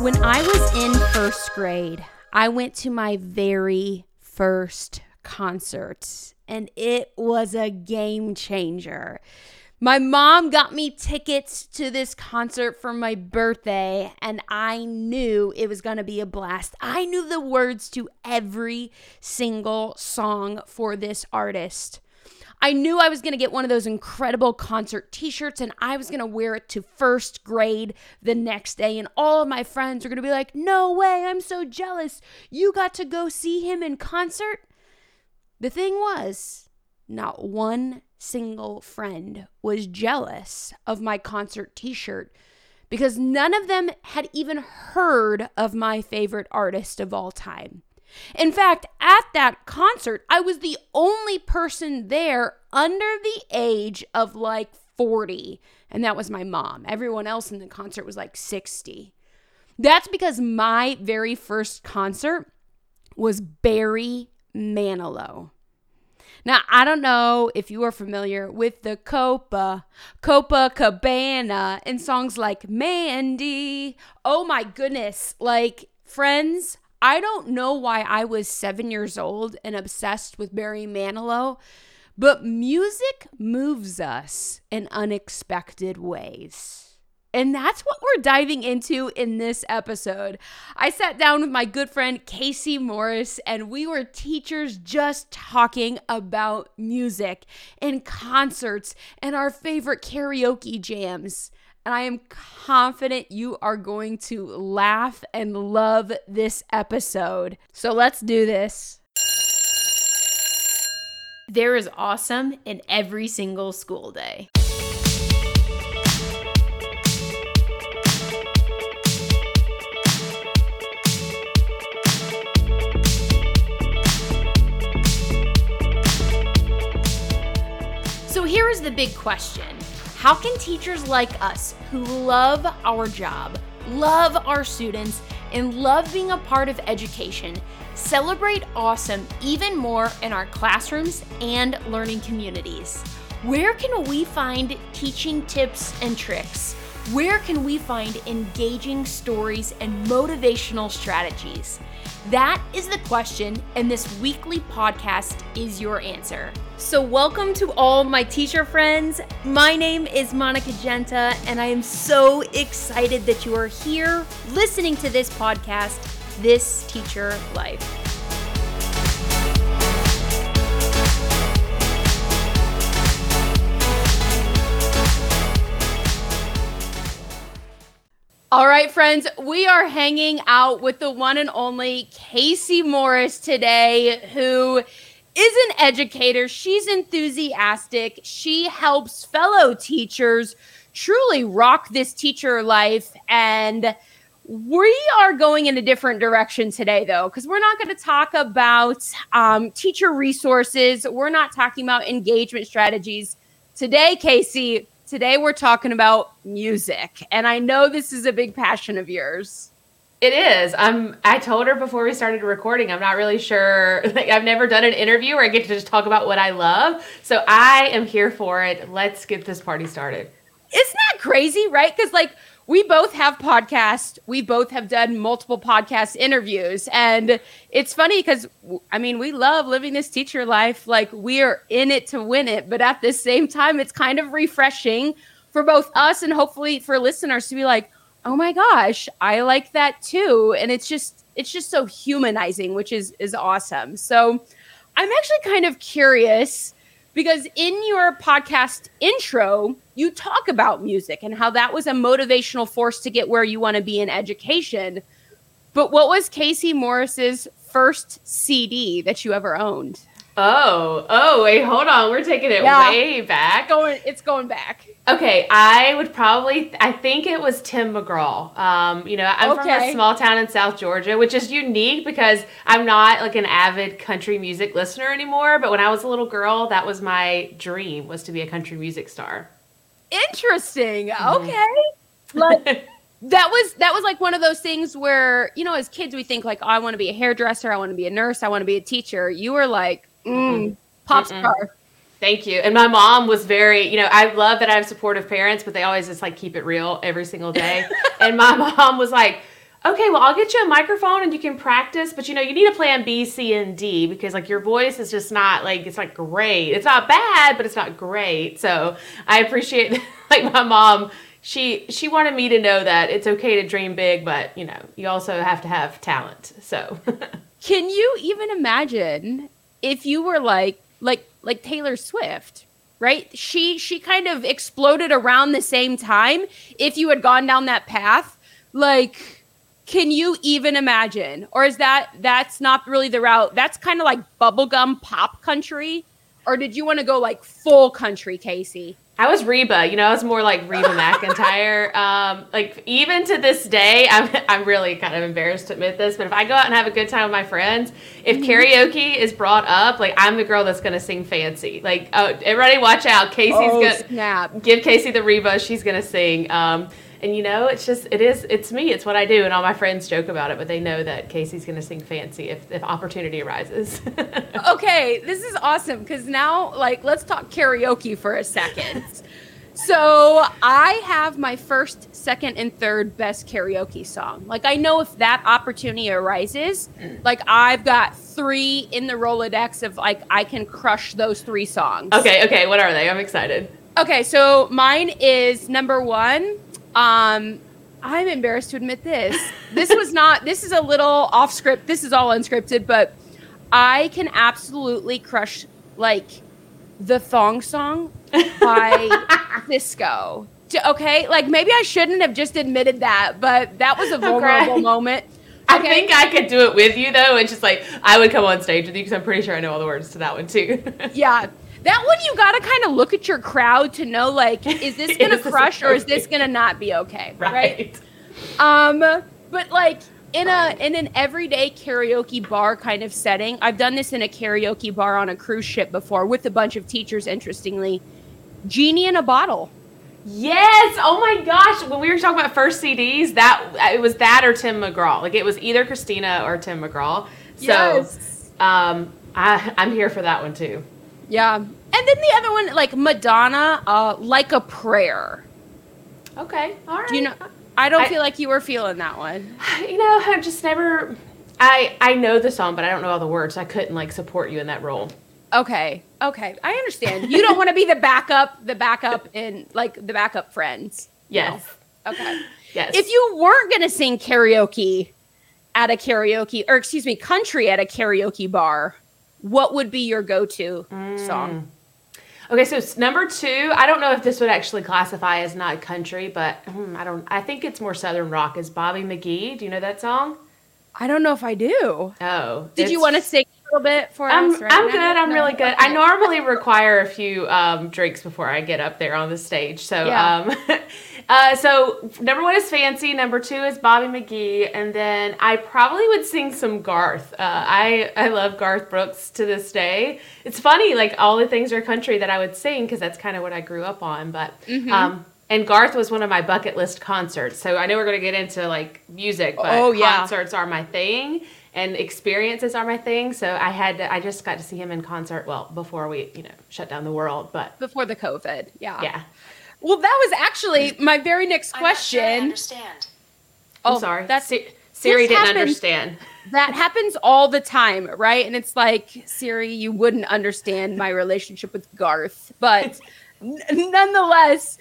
When I was in first grade, I went to my very first concert, and it was a game changer. My mom got me tickets to this concert for my birthday, and I knew it was going to be a blast. I knew the words to every single song for this artist. I knew I was going to get one of those incredible concert t shirts and I was going to wear it to first grade the next day. And all of my friends were going to be like, No way, I'm so jealous. You got to go see him in concert. The thing was, not one single friend was jealous of my concert t shirt because none of them had even heard of my favorite artist of all time. In fact, at that concert, I was the only person there under the age of like 40, and that was my mom. Everyone else in the concert was like 60. That's because my very first concert was Barry Manilow. Now, I don't know if you are familiar with the Copa, Copacabana, and songs like Mandy. Oh my goodness. Like, friends, I don't know why I was seven years old and obsessed with Barry Manilow, but music moves us in unexpected ways. And that's what we're diving into in this episode. I sat down with my good friend Kayse Morris, and we were teachers just talking about music and concerts and our favorite karaoke jams and I am confident you are going to laugh and love this episode. So let's do this. There is awesome in every single school day. So here is the big question how can teachers like us, who love our job, love our students, and love being a part of education, celebrate awesome even more in our classrooms and learning communities? Where can we find teaching tips and tricks? Where can we find engaging stories and motivational strategies? That is the question, and this weekly podcast is your answer. So, welcome to all my teacher friends. My name is Monica Genta, and I am so excited that you are here listening to this podcast, This Teacher Life. All right, friends, we are hanging out with the one and only Kayse Morris today, who is an educator. She's enthusiastic. She helps fellow teachers truly rock this teacher life. And we are going in a different direction today, though, because we're not going to talk about um, teacher resources. We're not talking about engagement strategies. Today, Kayse, Today we're talking about music, and I know this is a big passion of yours. It is. I'm. I told her before we started recording. I'm not really sure. Like I've never done an interview where I get to just talk about what I love. So I am here for it. Let's get this party started. Isn't that crazy, right? Because like we both have podcasts. We both have done multiple podcast interviews. And it's funny because, I mean, we love living this teacher life. Like, we are in it to win it. But at the same time, it's kind of refreshing for both us and hopefully for listeners to be like, oh my gosh, I like that too. And it's just, it's just so humanizing, which is, is awesome. So I'm actually kind of curious because in your podcast intro, you talk about music and how that was a motivational force to get where you want to be in education. But what was Kayse Morris's first CD that you ever owned? Oh, oh, wait, hold on. We're taking it yeah. way back. It's going, it's going back. Okay, I would probably, I think it was Tim McGraw. Um, you know, I'm okay. from a small town in South Georgia, which is unique because I'm not like an avid country music listener anymore. But when I was a little girl, that was my dream was to be a country music star. Interesting. Mm-hmm. Okay. Like that was that was like one of those things where you know, as kids, we think like, oh, I want to be a hairdresser, I want to be a nurse, I want to be a teacher. You were like, mm, pop star. Thank you. And my mom was very, you know, I love that I have supportive parents, but they always just like keep it real every single day. and my mom was like, okay, well, I'll get you a microphone and you can practice, but you know, you need a plan B, C, and D because like your voice is just not like it's not great. It's not bad, but it's not great. So I appreciate like my mom. She she wanted me to know that it's okay to dream big, but you know, you also have to have talent. So can you even imagine if you were like like like Taylor Swift? Right? She she kind of exploded around the same time. If you had gone down that path, like can you even imagine? Or is that that's not really the route? That's kind of like bubblegum pop country. Or did you want to go like full country, Kayse? I was Reba, you know, I was more like Reba McEntire. Um, like even to this day, I'm I'm really kind of embarrassed to admit this, but if I go out and have a good time with my friends, if mm-hmm. karaoke is brought up, like I'm the girl that's gonna sing fancy. Like, oh, everybody watch out, Kayse's oh, gonna snap. give Kayse the Reba. She's gonna sing. Um, and you know, it's just it is it's me. It's what I do, and all my friends joke about it, but they know that Kayse's going to sing fancy if if opportunity arises. okay, this is awesome because now like let's talk karaoke for a second. so I have my first, second, and third best karaoke song. Like I know if that opportunity arises, like I've got three in the Rolodex of like I can crush those three songs. Okay, okay, what are they? I'm excited. Okay, so mine is number one, um, I'm embarrassed to admit this. This was not. This is a little off script. This is all unscripted, but I can absolutely crush like the thong song by Sisqó. Okay, like maybe I shouldn't have just admitted that, but that was a vulnerable moment. I think I could do it with you though. It's just like I would come on stage with you because I'm pretty sure I know all the words to that one too. yeah, that one you got to kind of look at your crowd to know like is this gonna crush or is this gonna not be okay right. right um but like in a in an everyday karaoke bar kind of setting i've done this in a karaoke bar on a cruise ship before with a bunch of teachers interestingly genie in a bottle Yes. Oh my gosh. When we were talking about first CDs, that it was that or Tim McGraw. Like it was either Christina or Tim McGraw. So yes. um I I'm here for that one too. Yeah. And then the other one, like Madonna, uh, like a prayer. Okay. All right. Do you know? I don't I, feel like you were feeling that one. You know, I just never. I I know the song, but I don't know all the words. I couldn't like support you in that role. Okay. Okay. I understand. You don't want to be the backup, the backup in like the backup friends. Yes. know? Okay. Yes. If you weren't gonna sing karaoke at a karaoke, or excuse me, country at a karaoke bar, what would be your go-to mm. song? Okay, so number two, I don't know if this would actually classify as not country, but mm, I don't. I think it's more southern rock. Is Bobby McGee? Do you know that song? I don't know if I do. Oh, did you want to sing a little bit for I'm, us? Right I'm now? good. I'm no. really good. I normally require a few um, drinks before I get up there on the stage. So yeah. um, Uh, so number one is Fancy. Number two is Bobby McGee, and then I probably would sing some Garth. Uh, I I love Garth Brooks to this day. It's funny, like all the things are country that I would sing because that's kind of what I grew up on. But mm-hmm. um, and Garth was one of my bucket list concerts. So I know we're gonna get into like music, but oh, yeah. concerts are my thing and experiences are my thing. So I had to, I just got to see him in concert. Well, before we you know shut down the world, but before the COVID, yeah, yeah. Well, that was actually my very next question. I understand. Oh, I'm sorry. That's Siri didn't happens, understand. That happens all the time, right? And it's like Siri, you wouldn't understand my relationship with Garth, but n- nonetheless,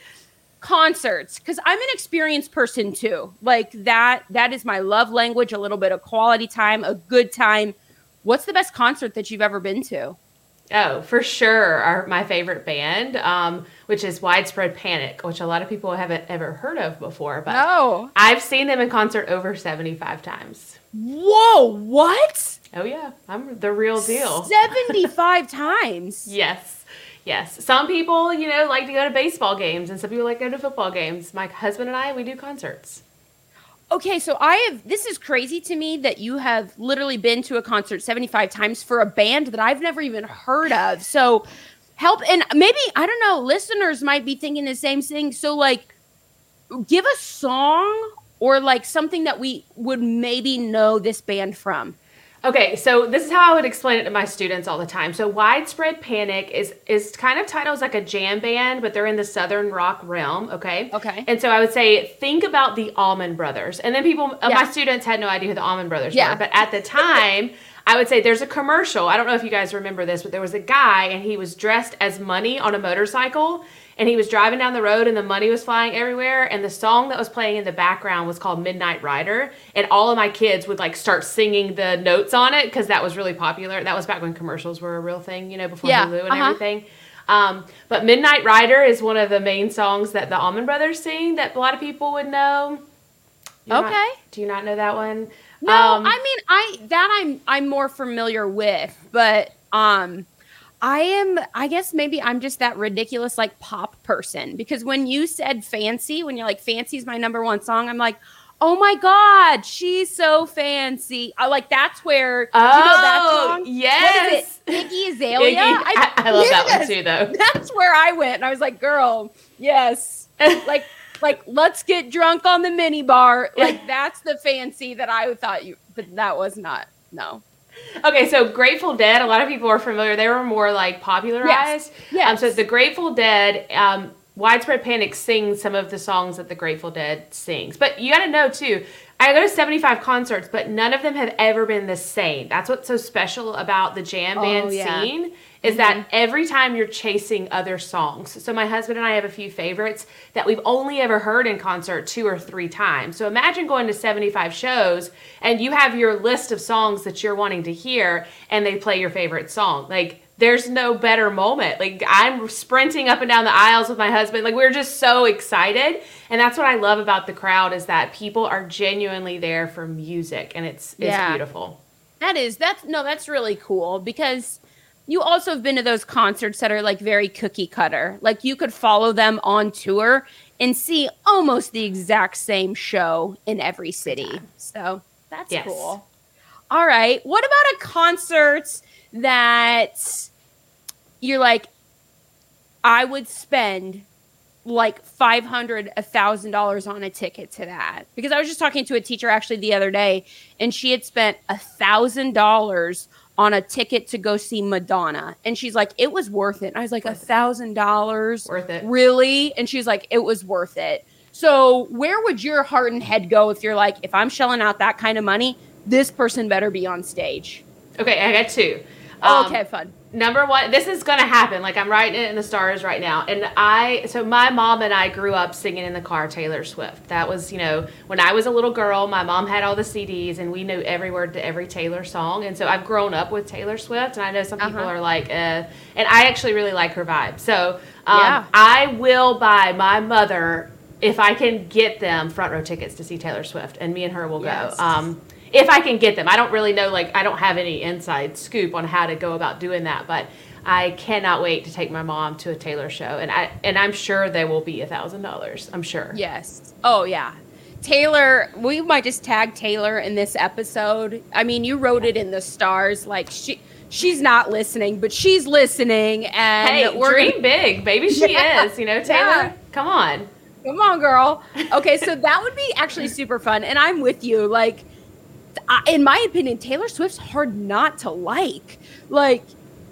concerts because I'm an experienced person too. Like that, that is my love language. A little bit of quality time, a good time. What's the best concert that you've ever been to? Oh, for sure, our, my favorite band, um, which is Widespread Panic, which a lot of people haven't ever heard of before. But no. I've seen them in concert over 75 times. Whoa, what? Oh, yeah, I'm the real deal. 75 times? Yes. Yes. Some people, you know, like to go to baseball games, and some people like to go to football games. My husband and I, we do concerts. Okay, so I have this is crazy to me that you have literally been to a concert 75 times for a band that I've never even heard of. So help and maybe I don't know, listeners might be thinking the same thing. So like give a song or like something that we would maybe know this band from. Okay, so this is how I would explain it to my students all the time. So widespread panic is is kind of titled as like a jam band, but they're in the southern rock realm. Okay. Okay. And so I would say think about the Allman Brothers, and then people, uh, my students had no idea who the Allman Brothers yeah. were, but at the time. I would say there's a commercial. I don't know if you guys remember this, but there was a guy and he was dressed as money on a motorcycle and he was driving down the road and the money was flying everywhere. And the song that was playing in the background was called midnight rider. And all of my kids would like start singing the notes on it because that was really popular. That was back when commercials were a real thing you know before yeah, hulu and uh-huh. everything. Um, but midnight rider is one of the main songs that the Allman brothers sing that a lot of people would know. You're okay not, do you not know that one? No um, i mean i that i'm i'm more familiar with but um I am, I guess maybe I'm just that ridiculous like pop person because when you said fancy, when you're like, fancy's my number one song, I'm like, oh my God, she's so fancy. I like that's where, oh, you know that oh, song? Yes. Iggy Azalea. Iggy, I, I, love yes, that one too, though. That's where I went. And I was like, girl, yes. like, like, let's get drunk on the mini bar. Like, that's the fancy that I thought you, but that was not, no okay, so Grateful Dead, a lot of people are familiar. They were more like popularized. Yes. yes. Um, so the Grateful Dead, um, Widespread Panic sings some of the songs that the Grateful Dead sings. But you got to know too, I go to 75 concerts, but none of them have ever been the same. That's what's so special about the jam band oh, yeah. scene is mm-hmm. that every time you're chasing other songs. So my husband and I have a few favorites that we've only ever heard in concert two or three times. So imagine going to 75 shows and you have your list of songs that you're wanting to hear and they play your favorite song. Like there's no better moment. Like I'm sprinting up and down the aisles with my husband. Like we're just so excited. And that's what I love about the crowd is that people are genuinely there for music and it's it's yeah. beautiful. That is that's no, that's really cool because you also have been to those concerts that are like very cookie cutter. Like you could follow them on tour and see almost the exact same show in every city. So that's yes. cool. All right. What about a concert that you're like, I would spend like five hundred, a thousand dollars on a ticket to that because I was just talking to a teacher actually the other day, and she had spent a thousand dollars on a ticket to go see Madonna. And she's like, it was worth it. And I was like, a thousand dollars? Worth it. Really? And she's like, it was worth it. So where would your heart and head go if you're like, if I'm shelling out that kind of money, this person better be on stage? Okay, I got two. Um, okay, fun number one this is gonna happen like i'm writing it in the stars right now and i so my mom and i grew up singing in the car taylor swift that was you know when i was a little girl my mom had all the cds and we knew every word to every taylor song and so i've grown up with taylor swift and i know some people uh-huh. are like uh, and i actually really like her vibe so um, yeah. i will buy my mother if i can get them front row tickets to see taylor swift and me and her will yes. go um, if I can get them. I don't really know, like, I don't have any inside scoop on how to go about doing that, but I cannot wait to take my mom to a Taylor show, and I and I'm sure they will be a thousand dollars. I'm sure. Yes. Oh yeah. Taylor, we might just tag Taylor in this episode. I mean, you wrote it in the stars, like she she's not listening, but she's listening, and hey, we're dream big, baby. She yeah. is. You know, Taylor. Yeah. Come on. Come on, girl. Okay, so that would be actually super fun, and I'm with you. Like in my opinion, Taylor Swift's hard not to like. Like,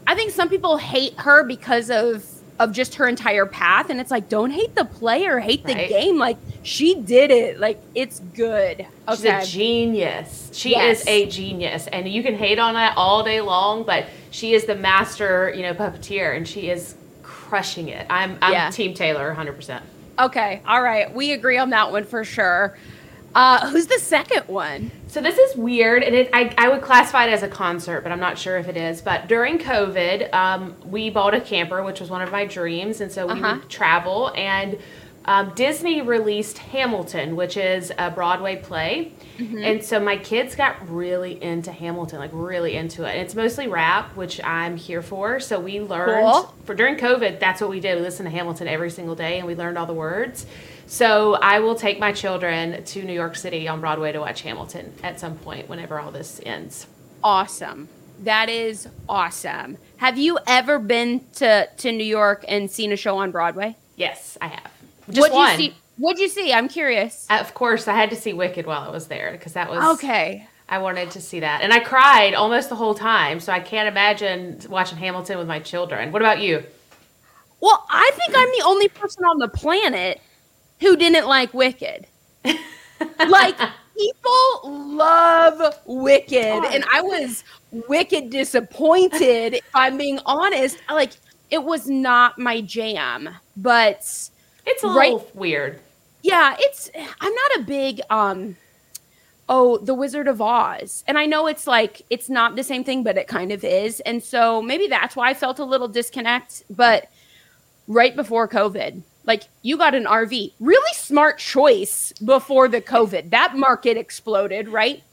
I think some people hate her because of of just her entire path, and it's like, don't hate the player, hate the right. game. Like, she did it. Like, it's good. Okay. She's a genius. She yes. is a genius, and you can hate on that all day long, but she is the master, you know, puppeteer, and she is crushing it. I'm I'm yeah. Team Taylor, 100. percent Okay, all right, we agree on that one for sure. Uh, who's the second one? So this is weird, and it, I, I would classify it as a concert, but I'm not sure if it is. But during COVID, um, we bought a camper, which was one of my dreams, and so we uh-huh. would travel. And um, Disney released Hamilton, which is a Broadway play, mm-hmm. and so my kids got really into Hamilton, like really into it. And it's mostly rap, which I'm here for. So we learned cool. for during COVID. That's what we did. We listened to Hamilton every single day, and we learned all the words. So I will take my children to New York City on Broadway to watch Hamilton at some point whenever all this ends. Awesome. That is awesome. Have you ever been to, to New York and seen a show on Broadway? Yes, I have. Just what'd one. You see? What'd you see? I'm curious. Of course, I had to see Wicked while I was there because that was okay. I wanted to see that. And I cried almost the whole time. So I can't imagine watching Hamilton with my children. What about you? Well, I think I'm the only person on the planet who didn't like Wicked. like, people love Wicked. And I was wicked disappointed, if I'm being honest. Like, it was not my jam. But it's a right, little weird. Yeah, it's I'm not a big um oh, The Wizard of Oz. And I know it's like, it's not the same thing, but it kind of is. And so maybe that's why I felt a little disconnect. But right before COVID, like you got an RV, really smart choice before the COVID. That market exploded, right?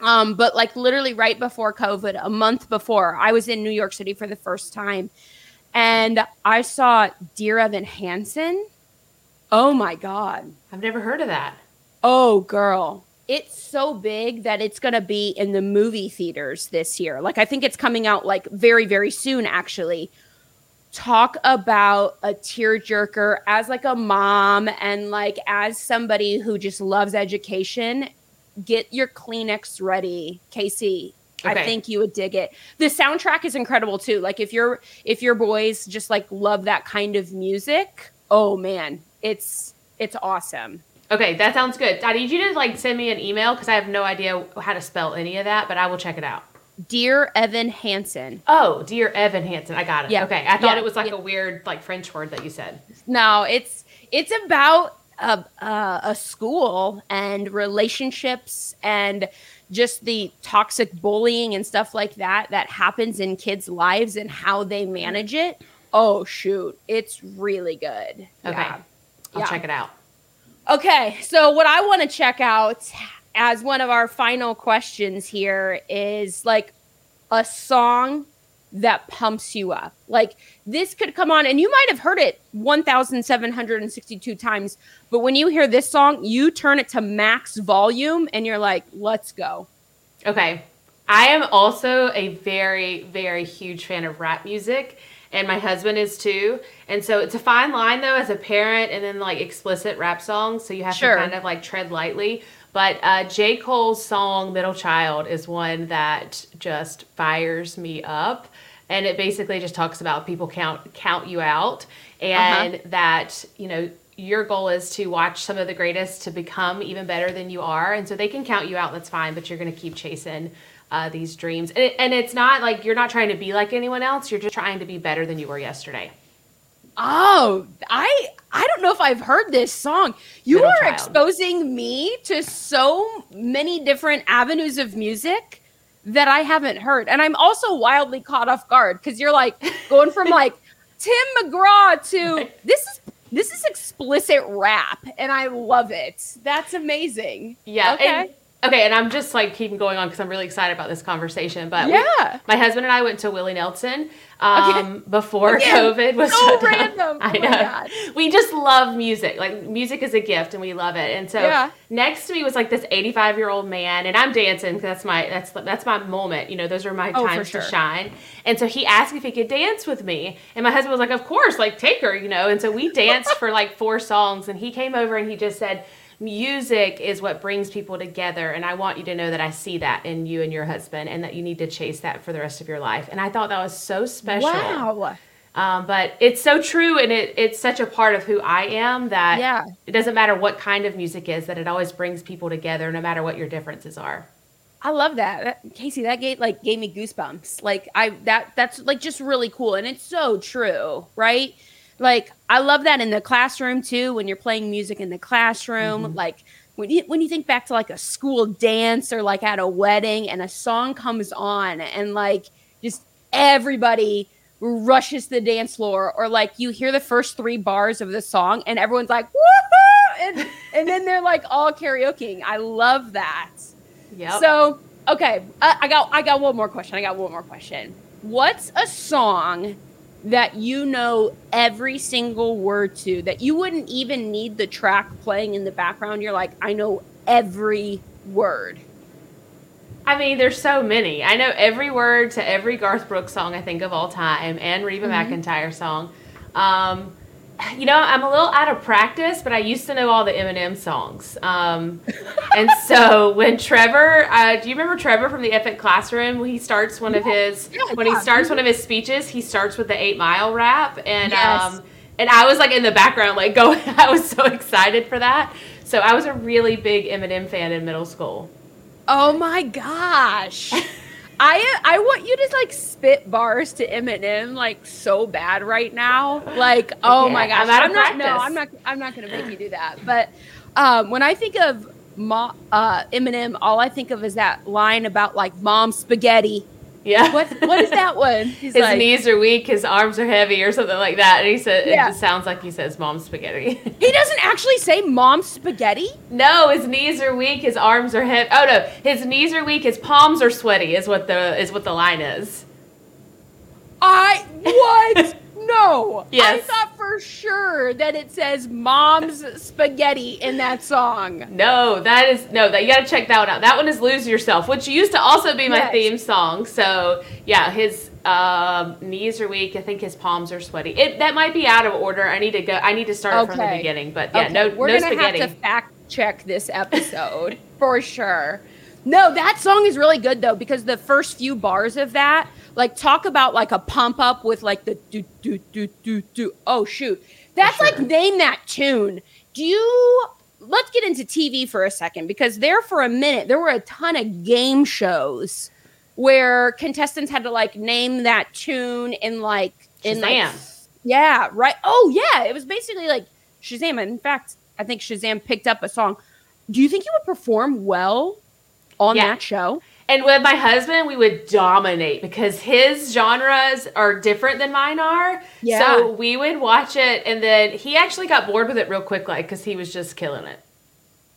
Um, but like literally right before COVID, a month before, I was in New York City for the first time and I saw Dear Evan Hansen. Oh my God. I've never heard of that. Oh, girl it's so big that it's going to be in the movie theaters this year. Like I think it's coming out like very very soon actually. Talk about a tearjerker as like a mom and like as somebody who just loves education. Get your Kleenex ready, Kayse. Okay. I think you would dig it. The soundtrack is incredible too. Like if your if your boys just like love that kind of music, oh man, it's it's awesome. Okay, that sounds good. I need you to like send me an email because I have no idea how to spell any of that, but I will check it out. Dear Evan Hansen. Oh, dear Evan Hansen. I got it. Yeah. Okay. I thought yeah. it was like yeah. a weird like French word that you said. No, it's it's about a, uh, a school and relationships and just the toxic bullying and stuff like that that happens in kids' lives and how they manage it. Oh shoot, it's really good. Okay. Yeah. I'll check it out. Okay, so what I want to check out as one of our final questions here is like a song that pumps you up. Like this could come on, and you might have heard it 1,762 times, but when you hear this song, you turn it to max volume and you're like, let's go. Okay. I am also a very, very huge fan of rap music and my husband is too. And so it's a fine line though as a parent and then like explicit rap songs, so you have sure. to kind of like tread lightly. But uh, J. Cole's song "Middle Child" is one that just fires me up, and it basically just talks about people count count you out, and uh-huh. that you know your goal is to watch some of the greatest to become even better than you are, and so they can count you out. That's fine, but you're going to keep chasing uh, these dreams. And, it, and it's not like you're not trying to be like anyone else. You're just trying to be better than you were yesterday. Oh, I I don't know if I've heard this song. You Middle are child. exposing me to so many different avenues of music that I haven't heard. And I'm also wildly caught off guard because you're like going from like Tim McGraw to this is this is explicit rap and I love it. That's amazing. Yeah. Okay. And- Okay, and I'm just like keeping going on because I'm really excited about this conversation. But yeah, we, my husband and I went to Willie Nelson um, okay. before Again, COVID was so random. I oh know. We just love music. Like music is a gift, and we love it. And so yeah. next to me was like this 85 year old man, and I'm dancing because that's my that's that's my moment. You know, those are my oh, times sure. to shine. And so he asked if he could dance with me, and my husband was like, "Of course, like take her," you know. And so we danced for like four songs, and he came over and he just said music is what brings people together and i want you to know that i see that in you and your husband and that you need to chase that for the rest of your life and i thought that was so special wow um, but it's so true and it, it's such a part of who i am that yeah. it doesn't matter what kind of music is that it always brings people together no matter what your differences are I love that. that. Kayse, that gave like gave me goosebumps. Like I that that's like just really cool and it's so true, right? Like I love that in the classroom too when you're playing music in the classroom mm-hmm. like when you, when you think back to like a school dance or like at a wedding and a song comes on and like just everybody rushes the dance floor or like you hear the first three bars of the song and everyone's like woohoo and, and then they're like all karaokeing. I love that. Yeah. So okay, I, I got I got one more question. I got one more question. What's a song that you know every single word to, that you wouldn't even need the track playing in the background. You're like, I know every word. I mean, there's so many. I know every word to every Garth Brooks song I think of all time and Reba mm-hmm. McEntire song. Um, you know, I'm a little out of practice, but I used to know all the Eminem songs. Um, and so when Trevor, uh, do you remember Trevor from the Epic Classroom? When he starts one of his, yeah, when yeah. he starts one of his speeches, he starts with the Eight Mile rap, and yes. um, and I was like in the background, like going. I was so excited for that. So I was a really big Eminem fan in middle school. Oh my gosh. I I want you to like spit bars to Eminem like so bad right now. Like, oh my gosh. I'm, I'm not no, I'm not I'm not gonna make you do that. But um, when I think of Ma, uh, Eminem, all I think of is that line about like mom spaghetti yeah. What what is that one? He's his like, knees are weak, his arms are heavy, or something like that. And he said yeah. it sounds like he says mom spaghetti. he doesn't actually say mom spaghetti? No, his knees are weak, his arms are heavy. Oh no, his knees are weak, his palms are sweaty is what the is what the line is. I what? no. Yes. I thought for sure that it says mom's spaghetti in that song. No, that is no, that you gotta check that one out. That one is Lose Yourself, which used to also be my yes. theme song. So yeah, his um, knees are weak. I think his palms are sweaty. It that might be out of order. I need to go I need to start okay. from the beginning. But yeah, okay. no We're no gonna spaghetti. have to fact check this episode for sure. No, that song is really good though because the first few bars of that like talk about like a pump up with like the do do do do do. Oh shoot, that's sure. like name that tune. Do you? Let's get into TV for a second because there for a minute there were a ton of game shows where contestants had to like name that tune in like in Shazam. like yeah right oh yeah it was basically like Shazam. In fact, I think Shazam picked up a song. Do you think you would perform well on yeah. that show? And with my husband, we would dominate because his genres are different than mine are. Yeah. So we would watch it, and then he actually got bored with it real quick, like because he was just killing it.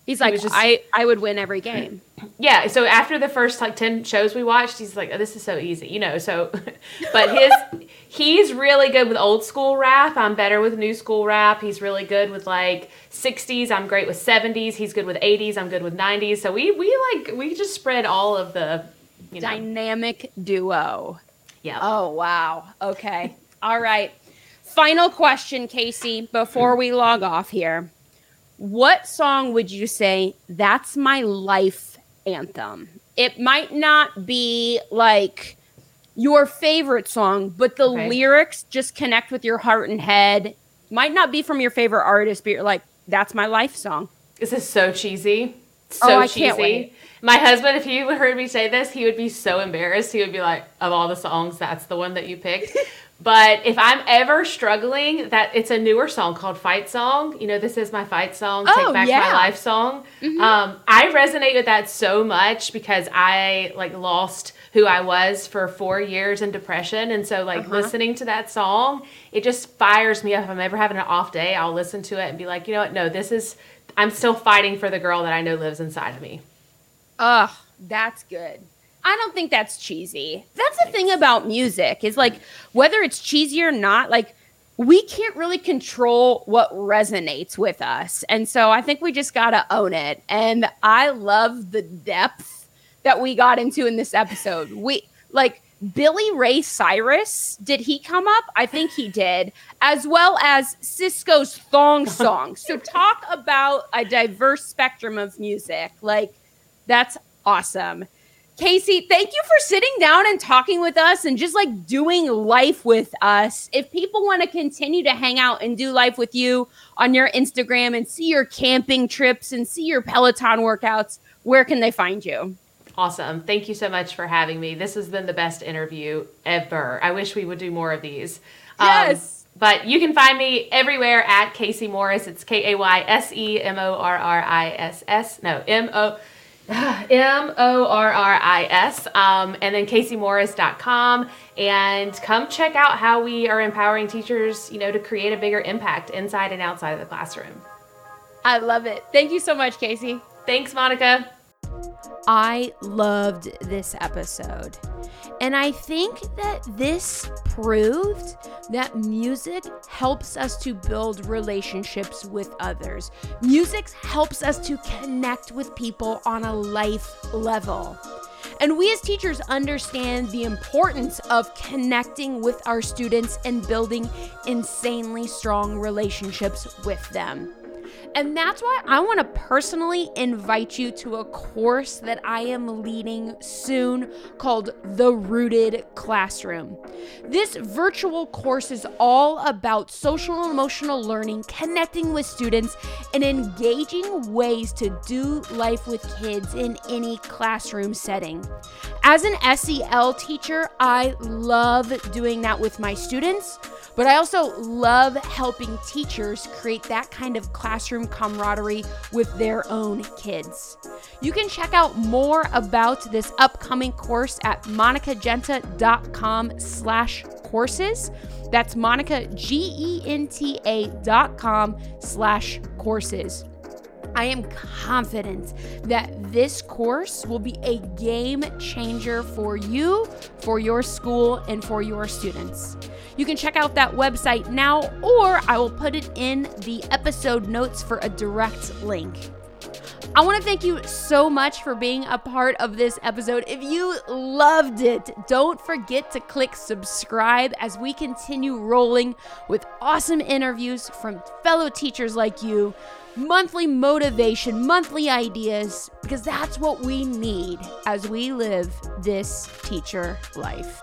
He's like, he just, I, I would win every game. Yeah. So after the first like 10 shows we watched, he's like, oh, this is so easy, you know? So, but his, he's really good with old school rap. I'm better with new school rap. He's really good with like 60s. I'm great with 70s. He's good with 80s. I'm good with 90s. So we, we like, we just spread all of the, you know. Dynamic duo. Yeah. Oh, wow. Okay. all right. Final question, Kayse, before we log off here what song would you say that's my life anthem? It might not be like your favorite song, but the okay. lyrics just connect with your heart and head. Might not be from your favorite artist, but you're like, that's my life song. This is so cheesy. Oh, so oh, cheesy. My husband, if he heard me say this, he would be so embarrassed. He would be like, of all the songs, that's the one that you picked. But if I'm ever struggling, that it's a newer song called Fight Song. You know, this is my fight song, oh, Take Back yeah. My Life song. Mm-hmm. Um, I resonate with that so much because I like lost who I was for four years in depression. And so like uh-huh. listening to that song, it just fires me up. If I'm ever having an off day, I'll listen to it and be like, you know what? No, this is I'm still fighting for the girl that I know lives inside of me. Ugh, that's good. I don't think that's cheesy. That's the thing about music is like whether it's cheesy or not, like we can't really control what resonates with us. And so I think we just got to own it. And I love the depth that we got into in this episode. We like Billy Ray Cyrus, did he come up? I think he did, as well as Sisqó's Thong Song. so talk about a diverse spectrum of music. Like that's awesome. Kayse, thank you for sitting down and talking with us and just like doing life with us. If people want to continue to hang out and do life with you on your Instagram and see your camping trips and see your Peloton workouts, where can they find you? Awesome. Thank you so much for having me. This has been the best interview ever. I wish we would do more of these. Um, yes. Um, but you can find me everywhere at Kayse Morris. It's K A Y S E M O R R I S S. No, M O. M O R R I S, um, and then KayseMorris.com. And come check out how we are empowering teachers, you know, to create a bigger impact inside and outside of the classroom. I love it. Thank you so much, Kayse. Thanks, Monica. I loved this episode. And I think that this proved that music helps us to build relationships with others. Music helps us to connect with people on a life level. And we as teachers understand the importance of connecting with our students and building insanely strong relationships with them. And that's why I want to personally invite you to a course that I am leading soon called The Rooted Classroom. This virtual course is all about social and emotional learning, connecting with students, and engaging ways to do life with kids in any classroom setting. As an SEL teacher, I love doing that with my students. But I also love helping teachers create that kind of classroom camaraderie with their own kids. You can check out more about this upcoming course at monicagenta.com slash courses. That's Monica, G-E-N-T-A dot com slash courses. I am confident that this course will be a game changer for you, for your school, and for your students. You can check out that website now, or I will put it in the episode notes for a direct link. I want to thank you so much for being a part of this episode. If you loved it, don't forget to click subscribe as we continue rolling with awesome interviews from fellow teachers like you, monthly motivation, monthly ideas, because that's what we need as we live this teacher life.